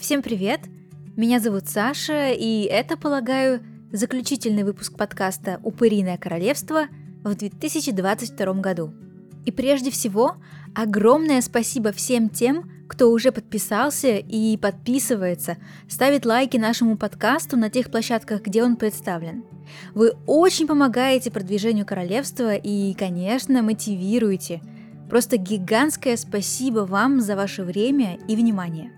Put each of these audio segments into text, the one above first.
Всем привет! Меня зовут Саша, и это, полагаю, заключительный выпуск подкаста «Упыриное королевство» в 2022 году. И прежде всего, огромное спасибо всем тем, кто уже подписался и подписывается, ставит лайки нашему подкасту на тех площадках, где он представлен. Вы очень помогаете продвижению королевства и, конечно, мотивируете. Просто гигантское спасибо вам за ваше время и внимание.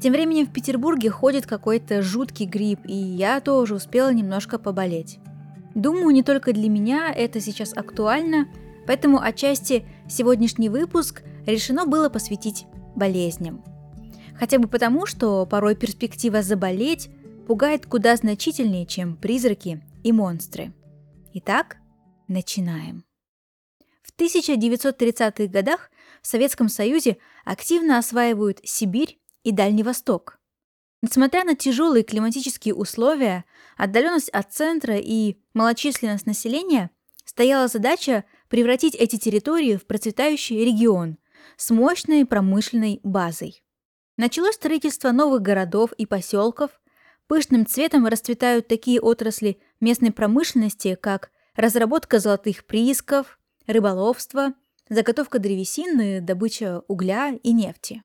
Тем временем в Петербурге ходит какой-то жуткий грипп, и я тоже успела немножко поболеть. Думаю, не только для меня это сейчас актуально, поэтому отчасти сегодняшний выпуск решено было посвятить болезням. Хотя бы потому, что порой перспектива заболеть пугает куда значительнее, чем призраки и монстры. Итак, начинаем. В 1930-х годах в Советском Союзе активно осваивают Сибирь и Дальний Восток. Несмотря на тяжелые климатические условия, отдаленность от центра и малочисленность населения, стояла задача превратить эти территории в процветающий регион с мощной промышленной базой. Началось строительство новых городов и поселков, пышным цветом расцветают такие отрасли местной промышленности, как разработка золотых приисков, рыболовство, заготовка древесины, добыча угля и нефти.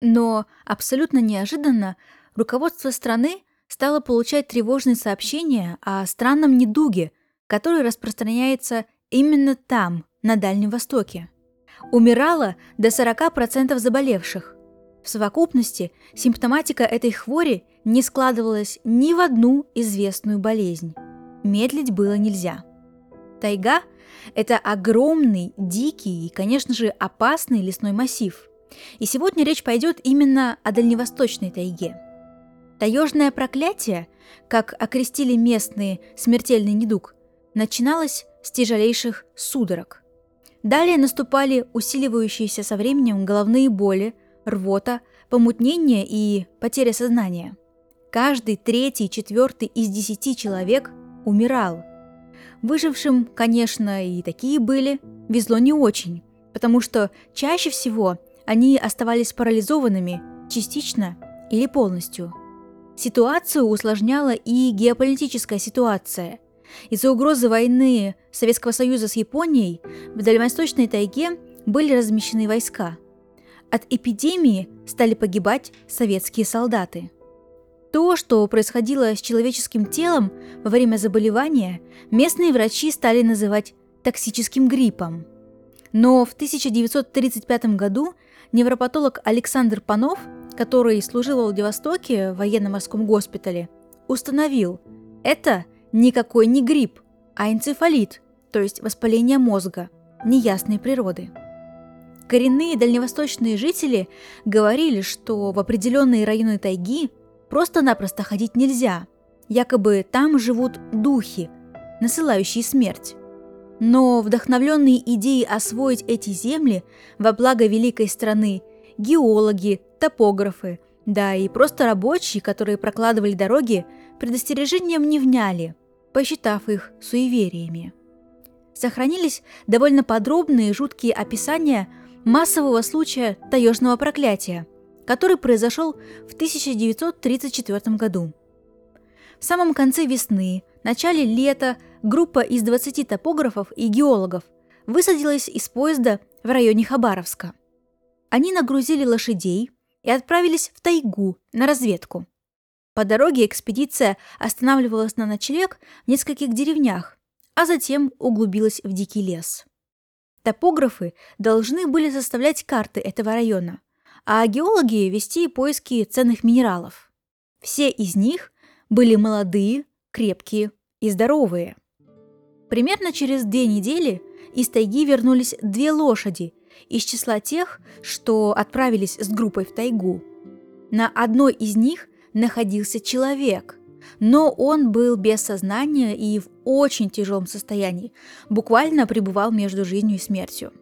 Но абсолютно неожиданно руководство страны стало получать тревожные сообщения о странном недуге, который распространяется именно там, на Дальнем Востоке. Умирало до 40% заболевших. В совокупности симптоматика этой хвори не складывалась ни в одну известную болезнь. Медлить было нельзя. Тайга – это огромный, дикий и, конечно же, опасный лесной массив – и сегодня речь пойдет именно о дальневосточной тайге. Таежное проклятие, как окрестили местные смертельный недуг, начиналось с тяжелейших судорог. Далее наступали усиливающиеся со временем головные боли, рвота, помутнение и потеря сознания. Каждый третий, четвертый из десяти человек умирал. Выжившим, конечно, и такие были, везло не очень, потому что чаще всего они оставались парализованными частично или полностью. Ситуацию усложняла и геополитическая ситуация. Из-за угрозы войны Советского Союза с Японией в Дальневосточной тайге были размещены войска. От эпидемии стали погибать советские солдаты. То, что происходило с человеческим телом во время заболевания, местные врачи стали называть токсическим гриппом. Но в 1935 году невропатолог Александр Панов, который служил в Владивостоке в военно-морском госпитале, установил, это никакой не грипп, а энцефалит, то есть воспаление мозга, неясной природы. Коренные дальневосточные жители говорили, что в определенные районы тайги просто-напросто ходить нельзя, якобы там живут духи, насылающие смерть. Но вдохновленные идеей освоить эти земли во благо великой страны, геологи, топографы, да и просто рабочие, которые прокладывали дороги, предостережением не вняли, посчитав их суевериями. Сохранились довольно подробные и жуткие описания массового случая таежного проклятия, который произошел в 1934 году. В самом конце весны, начале лета группа из 20 топографов и геологов высадилась из поезда в районе Хабаровска. Они нагрузили лошадей и отправились в тайгу на разведку. По дороге экспедиция останавливалась на ночлег в нескольких деревнях, а затем углубилась в дикий лес. Топографы должны были составлять карты этого района, а геологи вести поиски ценных минералов. Все из них были молодые, крепкие и здоровые. Примерно через две недели из тайги вернулись две лошади из числа тех, что отправились с группой в тайгу. На одной из них находился человек, но он был без сознания и в очень тяжелом состоянии, буквально пребывал между жизнью и смертью.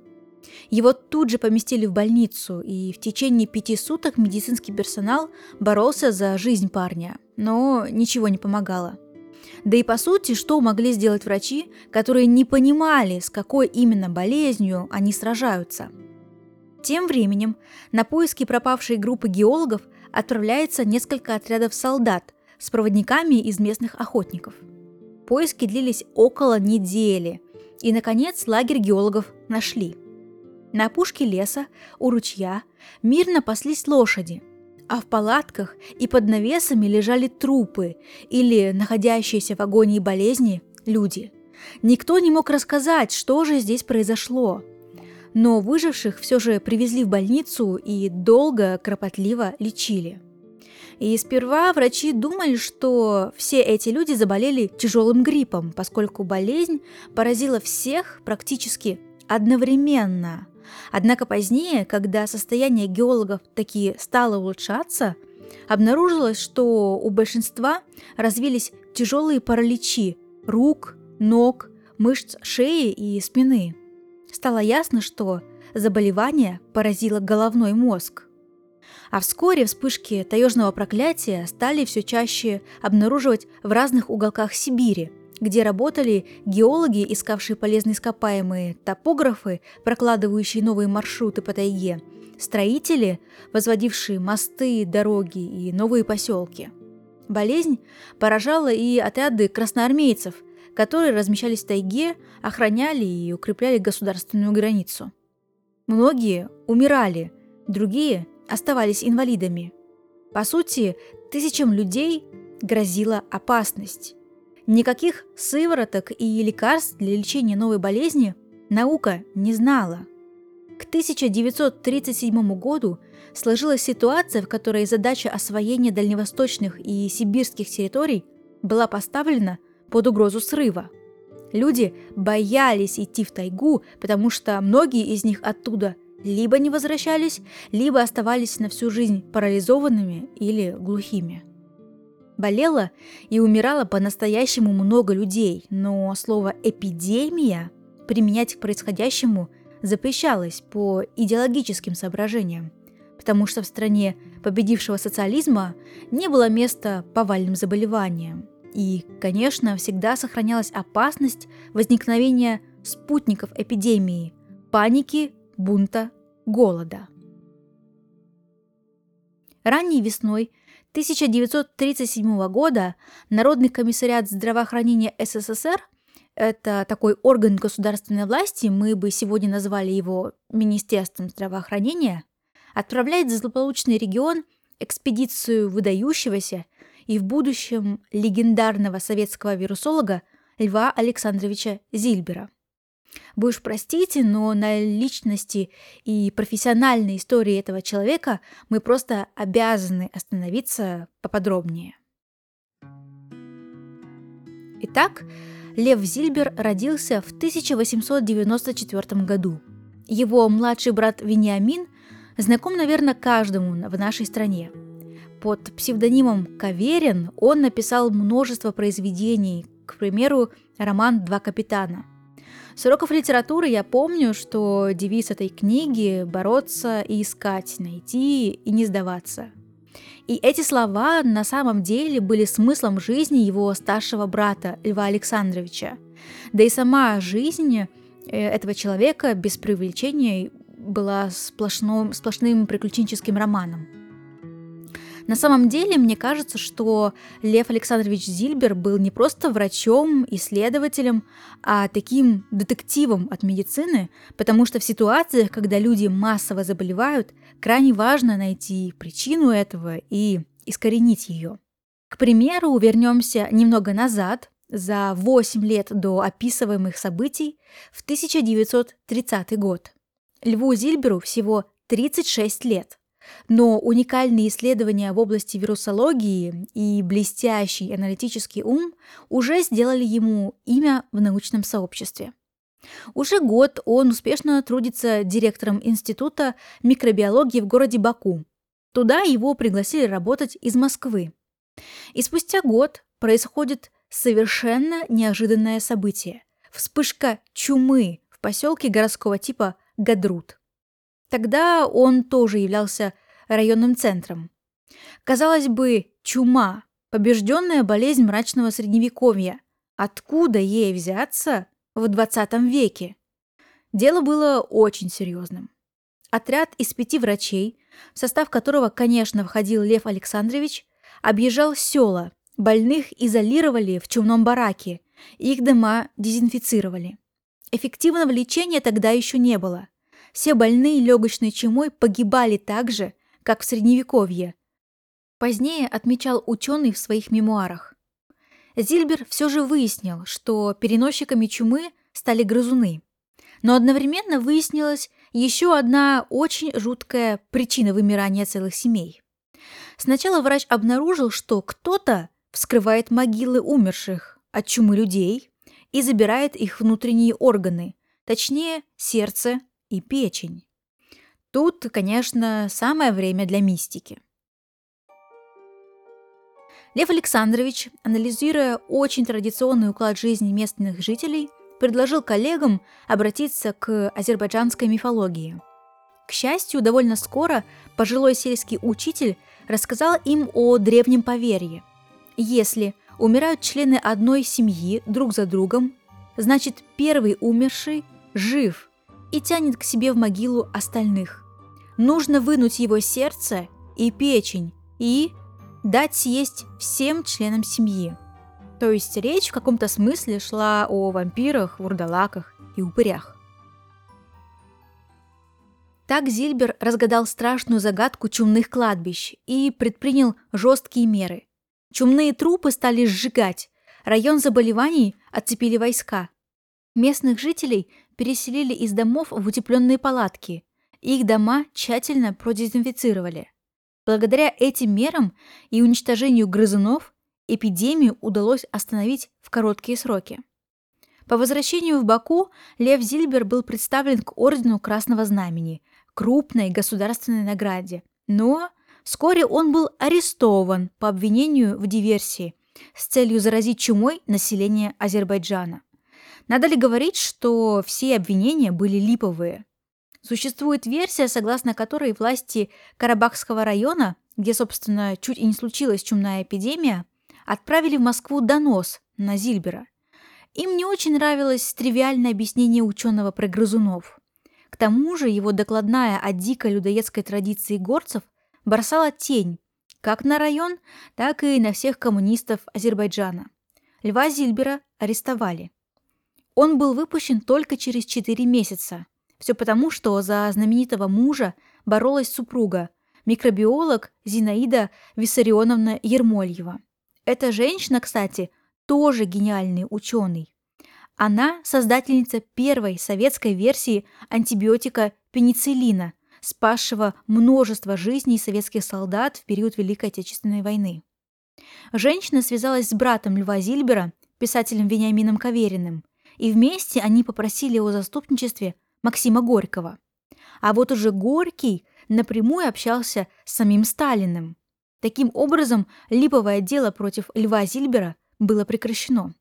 Его тут же поместили в больницу, и в течение пяти суток медицинский персонал боролся за жизнь парня, но ничего не помогало – да и по сути, что могли сделать врачи, которые не понимали, с какой именно болезнью они сражаются? Тем временем на поиски пропавшей группы геологов отправляется несколько отрядов солдат с проводниками из местных охотников. Поиски длились около недели, и, наконец, лагерь геологов нашли. На опушке леса, у ручья, мирно паслись лошади, а в палатках и под навесами лежали трупы или находящиеся в агонии болезни люди. Никто не мог рассказать, что же здесь произошло. Но выживших все же привезли в больницу и долго, кропотливо лечили. И сперва врачи думали, что все эти люди заболели тяжелым гриппом, поскольку болезнь поразила всех практически одновременно – Однако позднее, когда состояние геологов таки стало улучшаться, обнаружилось, что у большинства развились тяжелые параличи рук, ног, мышц шеи и спины. Стало ясно, что заболевание поразило головной мозг. А вскоре вспышки таежного проклятия стали все чаще обнаруживать в разных уголках Сибири, где работали геологи, искавшие полезные ископаемые, топографы, прокладывающие новые маршруты по тайге, строители, возводившие мосты, дороги и новые поселки. Болезнь поражала и отряды красноармейцев, которые размещались в тайге, охраняли и укрепляли государственную границу. Многие умирали, другие оставались инвалидами. По сути, тысячам людей грозила опасность. Никаких сывороток и лекарств для лечения новой болезни наука не знала. К 1937 году сложилась ситуация, в которой задача освоения дальневосточных и сибирских территорий была поставлена под угрозу срыва. Люди боялись идти в тайгу, потому что многие из них оттуда либо не возвращались, либо оставались на всю жизнь парализованными или глухими. Болело и умирало по-настоящему много людей, но слово «эпидемия» применять к происходящему запрещалось по идеологическим соображениям, потому что в стране победившего социализма не было места повальным заболеваниям. И, конечно, всегда сохранялась опасность возникновения спутников эпидемии – паники, бунта, голода. Ранней весной 1937 года Народный комиссариат здравоохранения СССР это такой орган государственной власти, мы бы сегодня назвали его Министерством здравоохранения, отправляет в злополучный регион экспедицию выдающегося и в будущем легендарного советского вирусолога Льва Александровича Зильбера – уж простите, но на личности и профессиональной истории этого человека мы просто обязаны остановиться поподробнее. Итак, Лев Зильбер родился в 1894 году. Его младший брат Вениамин знаком, наверное, каждому в нашей стране. Под псевдонимом Каверин он написал множество произведений, к примеру, роман «Два капитана», с уроков литературы я помню, что девиз этой книги – бороться и искать, найти и не сдаваться. И эти слова на самом деле были смыслом жизни его старшего брата Льва Александровича. Да и сама жизнь э, этого человека без преувеличения была сплошным, сплошным приключенческим романом. На самом деле, мне кажется, что Лев Александрович Зильбер был не просто врачом, исследователем, а таким детективом от медицины, потому что в ситуациях, когда люди массово заболевают, крайне важно найти причину этого и искоренить ее. К примеру, вернемся немного назад, за 8 лет до описываемых событий, в 1930 год. Льву Зильберу всего 36 лет. Но уникальные исследования в области вирусологии и блестящий аналитический ум уже сделали ему имя в научном сообществе. Уже год он успешно трудится директором Института микробиологии в городе Баку. Туда его пригласили работать из Москвы. И спустя год происходит совершенно неожиданное событие – вспышка чумы в поселке городского типа Гадрут. Тогда он тоже являлся районным центром. Казалось бы, чума, побежденная болезнь мрачного средневековья. Откуда ей взяться в 20 веке? Дело было очень серьезным. Отряд из пяти врачей в состав которого, конечно, входил Лев Александрович, объезжал села, больных изолировали в чумном бараке, их дома дезинфицировали. Эффективного лечения тогда еще не было. Все больные легочной чумой погибали так же, как в Средневековье. Позднее отмечал ученый в своих мемуарах. Зильбер все же выяснил, что переносчиками чумы стали грызуны. Но одновременно выяснилась еще одна очень жуткая причина вымирания целых семей. Сначала врач обнаружил, что кто-то вскрывает могилы умерших от чумы людей и забирает их внутренние органы, точнее сердце и печень. Тут, конечно, самое время для мистики. Лев Александрович, анализируя очень традиционный уклад жизни местных жителей, предложил коллегам обратиться к азербайджанской мифологии. К счастью, довольно скоро пожилой сельский учитель рассказал им о древнем поверье. Если умирают члены одной семьи друг за другом, значит первый умерший жив и тянет к себе в могилу остальных. Нужно вынуть его сердце и печень и дать съесть всем членам семьи. То есть речь в каком-то смысле шла о вампирах, вурдалаках и упырях. Так Зильбер разгадал страшную загадку чумных кладбищ и предпринял жесткие меры. Чумные трупы стали сжигать, район заболеваний отцепили войска. Местных жителей переселили из домов в утепленные палатки. Их дома тщательно продезинфицировали. Благодаря этим мерам и уничтожению грызунов эпидемию удалось остановить в короткие сроки. По возвращению в Баку Лев Зильбер был представлен к Ордену Красного Знамени, крупной государственной награде. Но вскоре он был арестован по обвинению в диверсии с целью заразить чумой население Азербайджана. Надо ли говорить, что все обвинения были липовые? Существует версия, согласно которой власти Карабахского района, где, собственно, чуть и не случилась чумная эпидемия, отправили в Москву донос на Зильбера. Им не очень нравилось тривиальное объяснение ученого про грызунов. К тому же его докладная о дикой людоедской традиции горцев бросала тень как на район, так и на всех коммунистов Азербайджана. Льва Зильбера арестовали. Он был выпущен только через 4 месяца. Все потому, что за знаменитого мужа боролась супруга, микробиолог Зинаида Виссарионовна Ермольева. Эта женщина, кстати, тоже гениальный ученый. Она создательница первой советской версии антибиотика пенициллина, спасшего множество жизней советских солдат в период Великой Отечественной войны. Женщина связалась с братом Льва Зильбера, писателем Вениамином Кавериным, и вместе они попросили о заступничестве Максима Горького. А вот уже Горький напрямую общался с самим Сталиным. Таким образом, липовое дело против Льва Зильбера было прекращено.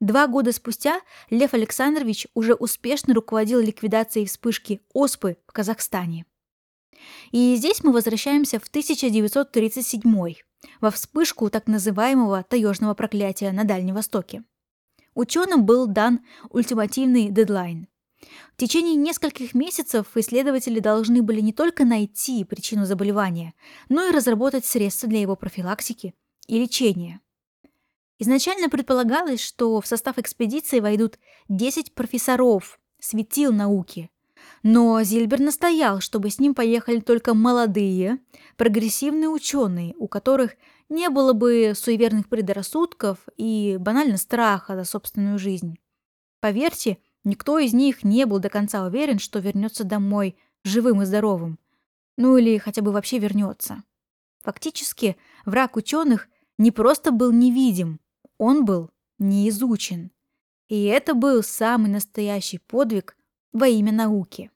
Два года спустя Лев Александрович уже успешно руководил ликвидацией вспышки оспы в Казахстане. И здесь мы возвращаемся в 1937 во вспышку так называемого таежного проклятия на Дальнем Востоке. Ученым был дан ультимативный дедлайн. В течение нескольких месяцев исследователи должны были не только найти причину заболевания, но и разработать средства для его профилактики и лечения. Изначально предполагалось, что в состав экспедиции войдут 10 профессоров, светил науки. Но Зильбер настоял, чтобы с ним поехали только молодые, прогрессивные ученые, у которых не было бы суеверных предрассудков и банально страха за собственную жизнь. Поверьте, Никто из них не был до конца уверен, что вернется домой живым и здоровым. Ну или хотя бы вообще вернется. Фактически, враг ученых не просто был невидим, он был неизучен. И это был самый настоящий подвиг во имя науки.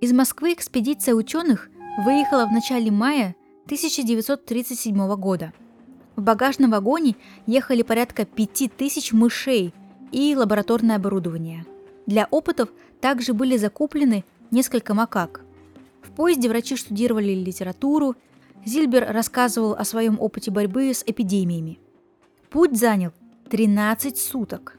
Из Москвы экспедиция ученых выехала в начале мая 1937 года – в багажном вагоне ехали порядка пяти тысяч мышей и лабораторное оборудование. Для опытов также были закуплены несколько макак. В поезде врачи штудировали литературу, Зильбер рассказывал о своем опыте борьбы с эпидемиями. Путь занял 13 суток.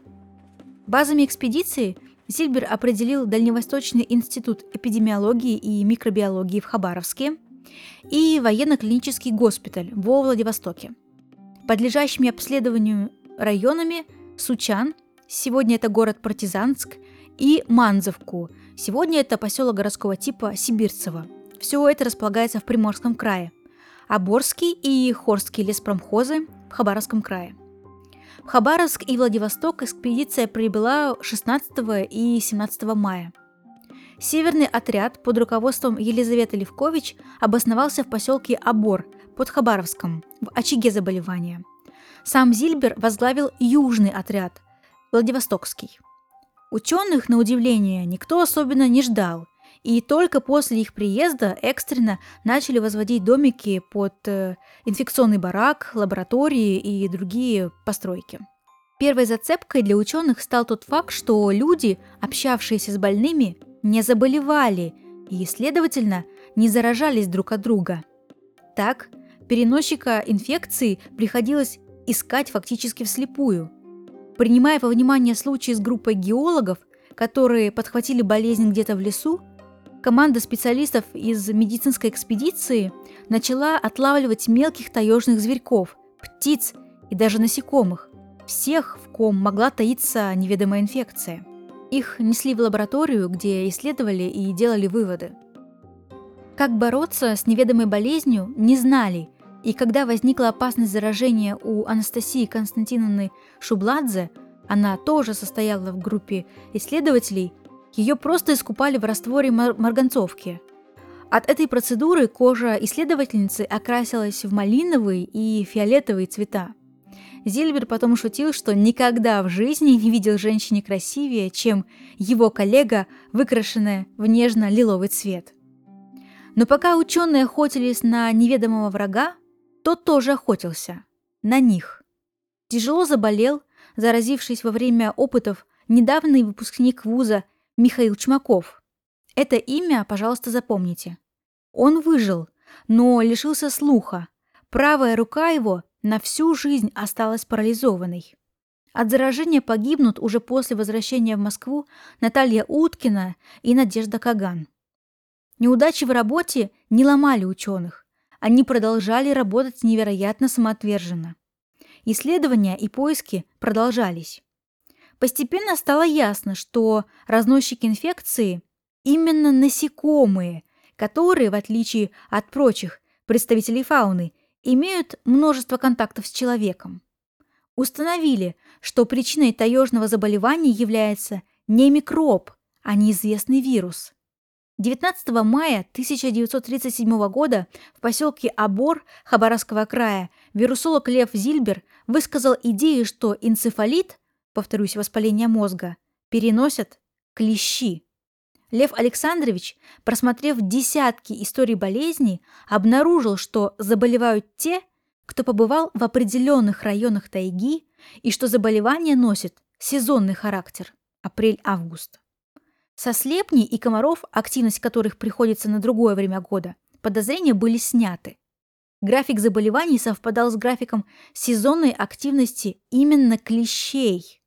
Базами экспедиции Зильбер определил Дальневосточный институт эпидемиологии и микробиологии в Хабаровске и военно-клинический госпиталь во Владивостоке. Подлежащими обследованию районами Сучан, сегодня это город Партизанск, и Манзовку, сегодня это поселок городского типа Сибирцево. Все это располагается в Приморском крае. Оборский и Хорский леспромхозы в Хабаровском крае. В Хабаровск и Владивосток экспедиция прибыла 16 и 17 мая. Северный отряд под руководством Елизаветы Левкович обосновался в поселке Обор под Хабаровском в очаге заболевания. Сам Зильбер возглавил южный отряд – Владивостокский. Ученых, на удивление, никто особенно не ждал, и только после их приезда экстренно начали возводить домики под э, инфекционный барак, лаборатории и другие постройки. Первой зацепкой для ученых стал тот факт, что люди, общавшиеся с больными, не заболевали и, следовательно, не заражались друг от друга. Так, переносчика инфекции приходилось искать фактически вслепую. Принимая во внимание случаи с группой геологов, которые подхватили болезнь где-то в лесу, команда специалистов из медицинской экспедиции начала отлавливать мелких таежных зверьков, птиц и даже насекомых, всех, в ком могла таиться неведомая инфекция. Их несли в лабораторию, где исследовали и делали выводы. Как бороться с неведомой болезнью, не знали, и когда возникла опасность заражения у Анастасии Константиновны Шубладзе, она тоже состояла в группе исследователей, ее просто искупали в растворе мар- марганцовки. От этой процедуры кожа исследовательницы окрасилась в малиновые и фиолетовые цвета. Зильбер потом шутил, что никогда в жизни не видел женщине красивее, чем его коллега, выкрашенная в нежно-лиловый цвет. Но пока ученые охотились на неведомого врага, тот тоже охотился. На них. Тяжело заболел, заразившись во время опытов, недавний выпускник вуза Михаил Чмаков. Это имя, пожалуйста, запомните. Он выжил, но лишился слуха. Правая рука его на всю жизнь осталась парализованной. От заражения погибнут уже после возвращения в Москву Наталья Уткина и Надежда Каган. Неудачи в работе не ломали ученых. Они продолжали работать невероятно самоотверженно. Исследования и поиски продолжались. Постепенно стало ясно, что разносчики инфекции именно насекомые, которые, в отличие от прочих представителей фауны, имеют множество контактов с человеком. Установили, что причиной таежного заболевания является не микроб, а неизвестный вирус. 19 мая 1937 года в поселке Абор Хабаровского края вирусолог Лев Зильбер высказал идею, что энцефалит повторюсь, воспаление мозга, переносят клещи. Лев Александрович, просмотрев десятки историй болезней, обнаружил, что заболевают те, кто побывал в определенных районах тайги и что заболевание носит сезонный характер – апрель-август. Со слепней и комаров, активность которых приходится на другое время года, подозрения были сняты. График заболеваний совпадал с графиком сезонной активности именно клещей –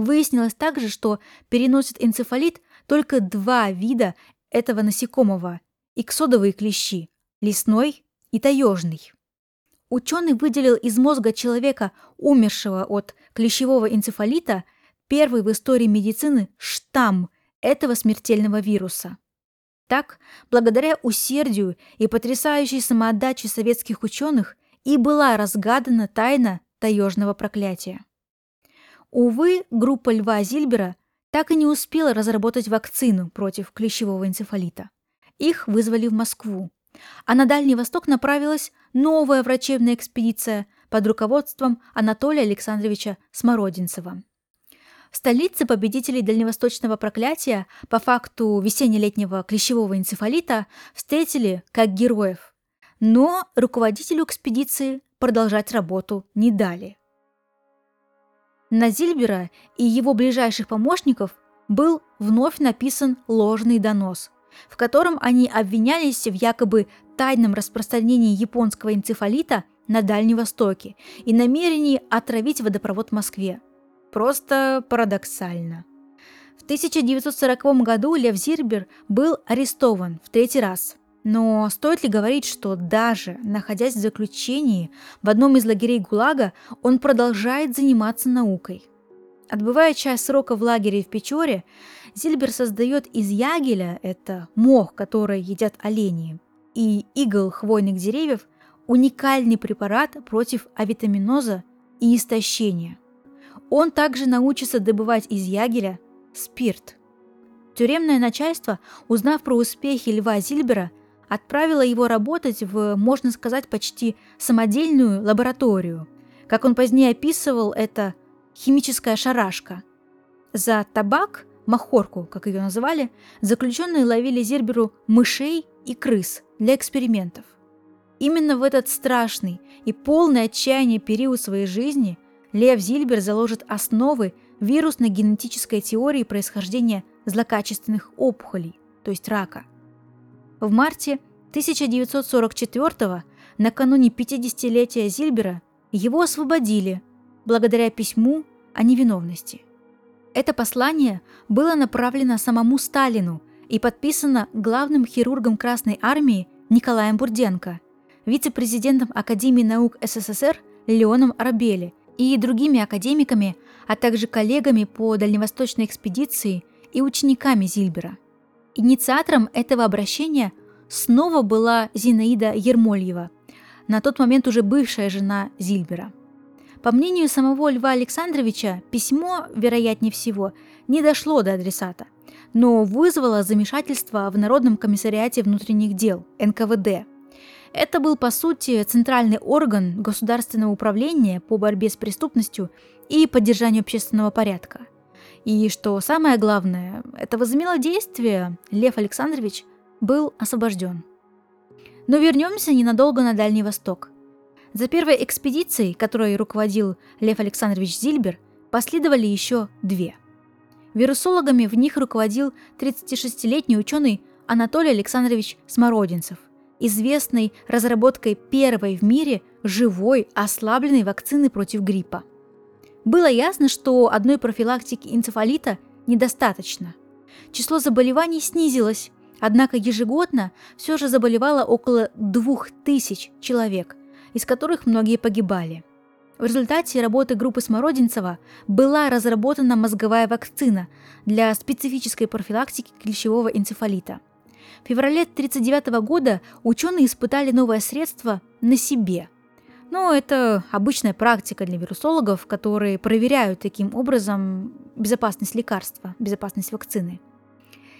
Выяснилось также, что переносят энцефалит только два вида этого насекомого – иксодовые клещи – лесной и таежный. Ученый выделил из мозга человека, умершего от клещевого энцефалита, первый в истории медицины штамм этого смертельного вируса. Так, благодаря усердию и потрясающей самоотдаче советских ученых и была разгадана тайна таежного проклятия. Увы, группа Льва Зильбера так и не успела разработать вакцину против клещевого энцефалита. Их вызвали в Москву. А на Дальний Восток направилась новая врачебная экспедиция под руководством Анатолия Александровича Смородинцева. В столице победителей дальневосточного проклятия по факту весенне-летнего клещевого энцефалита встретили как героев. Но руководителю экспедиции продолжать работу не дали. На Зильбера и его ближайших помощников был вновь написан ложный донос, в котором они обвинялись в якобы тайном распространении японского энцефалита на Дальнем Востоке и намерении отравить водопровод в Москве. Просто парадоксально. В 1940 году Лев Зильбер был арестован в третий раз. Но стоит ли говорить, что даже находясь в заключении в одном из лагерей ГУЛАГа, он продолжает заниматься наукой? Отбывая часть срока в лагере в Печоре, Зильбер создает из ягеля, это мох, который едят олени, и игл хвойных деревьев, уникальный препарат против авитаминоза и истощения. Он также научится добывать из ягеля спирт. Тюремное начальство, узнав про успехи Льва Зильбера, отправило его работать в, можно сказать, почти самодельную лабораторию. Как он позднее описывал, это химическая шарашка. За табак, махорку, как ее называли, заключенные ловили Зильберу мышей и крыс для экспериментов. Именно в этот страшный и полный отчаяния период своей жизни Лев Зильбер заложит основы вирусной генетической теории происхождения злокачественных опухолей, то есть рака. В марте 1944 накануне 50-летия Зильбера, его освободили благодаря письму о невиновности. Это послание было направлено самому Сталину и подписано главным хирургом Красной Армии Николаем Бурденко, вице-президентом Академии наук СССР Леоном Арабели и другими академиками, а также коллегами по дальневосточной экспедиции и учениками Зильбера. Инициатором этого обращения снова была Зинаида Ермольева, на тот момент уже бывшая жена Зильбера. По мнению самого Льва Александровича, письмо, вероятнее всего, не дошло до адресата, но вызвало замешательство в Народном комиссариате внутренних дел, НКВД. Это был, по сути, центральный орган государственного управления по борьбе с преступностью и поддержанию общественного порядка. И что самое главное, это возымело действие, Лев Александрович был освобожден. Но вернемся ненадолго на Дальний Восток. За первой экспедицией, которой руководил Лев Александрович Зильбер, последовали еще две. Вирусологами в них руководил 36-летний ученый Анатолий Александрович Смородинцев, известный разработкой первой в мире живой ослабленной вакцины против гриппа. Было ясно, что одной профилактики энцефалита недостаточно. Число заболеваний снизилось, однако ежегодно все же заболевало около 2000 человек, из которых многие погибали. В результате работы группы Смородинцева была разработана мозговая вакцина для специфической профилактики клещевого энцефалита. В феврале 1939 года ученые испытали новое средство на себе – но это обычная практика для вирусологов, которые проверяют таким образом безопасность лекарства, безопасность вакцины.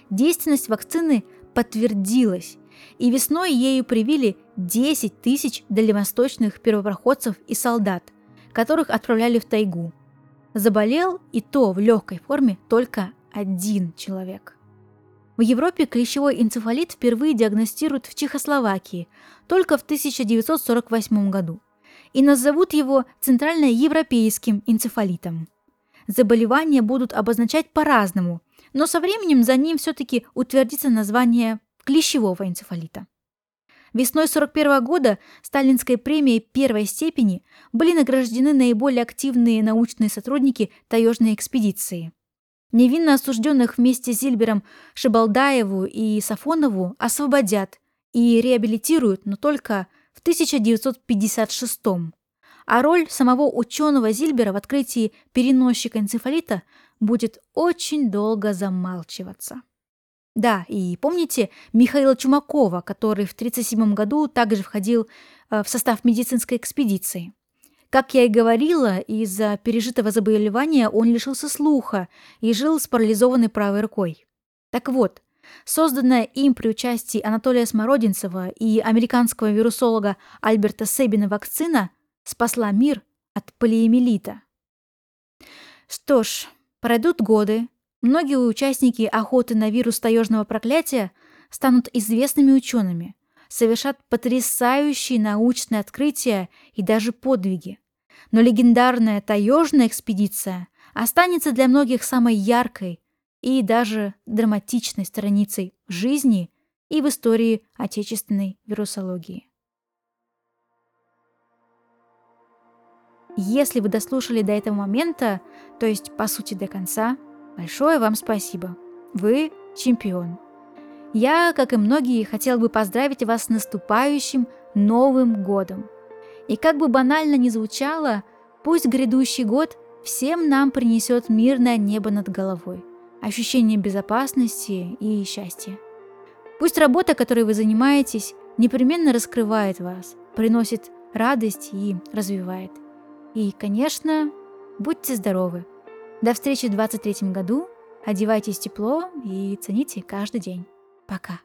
Действенность вакцины подтвердилась, и весной ею привили 10 тысяч дальневосточных первопроходцев и солдат, которых отправляли в тайгу. Заболел и то в легкой форме только один человек. В Европе клещевой энцефалит впервые диагностируют в Чехословакии только в 1948 году – и назовут его центральноевропейским энцефалитом. Заболевания будут обозначать по-разному, но со временем за ним все-таки утвердится название клещевого энцефалита. Весной 1941 года сталинской премией первой степени были награждены наиболее активные научные сотрудники таежной экспедиции. Невинно осужденных вместе с Зильбером Шибалдаеву и Сафонову освободят и реабилитируют, но только в 1956 а роль самого ученого Зильбера в открытии переносчика энцефалита будет очень долго замалчиваться. Да, и помните Михаила Чумакова, который в 1937 году также входил э, в состав медицинской экспедиции. Как я и говорила, из-за пережитого заболевания он лишился слуха и жил с парализованной правой рукой. Так вот, Созданная им при участии Анатолия Смородинцева и американского вирусолога Альберта Себина вакцина спасла мир от полиэмилита. Что ж, пройдут годы, многие участники охоты на вирус таежного проклятия станут известными учеными, совершат потрясающие научные открытия и даже подвиги. Но легендарная таежная экспедиция останется для многих самой яркой, и даже драматичной страницей жизни и в истории отечественной вирусологии. Если вы дослушали до этого момента, то есть по сути до конца, Большое вам спасибо. Вы чемпион. Я, как и многие, хотел бы поздравить вас с наступающим Новым годом. И как бы банально ни звучало, пусть грядущий год всем нам принесет мирное небо над головой, ощущение безопасности и счастья. Пусть работа, которой вы занимаетесь, непременно раскрывает вас, приносит радость и развивает. И, конечно, будьте здоровы. До встречи в 23 году. Одевайтесь тепло и цените каждый день. Пока.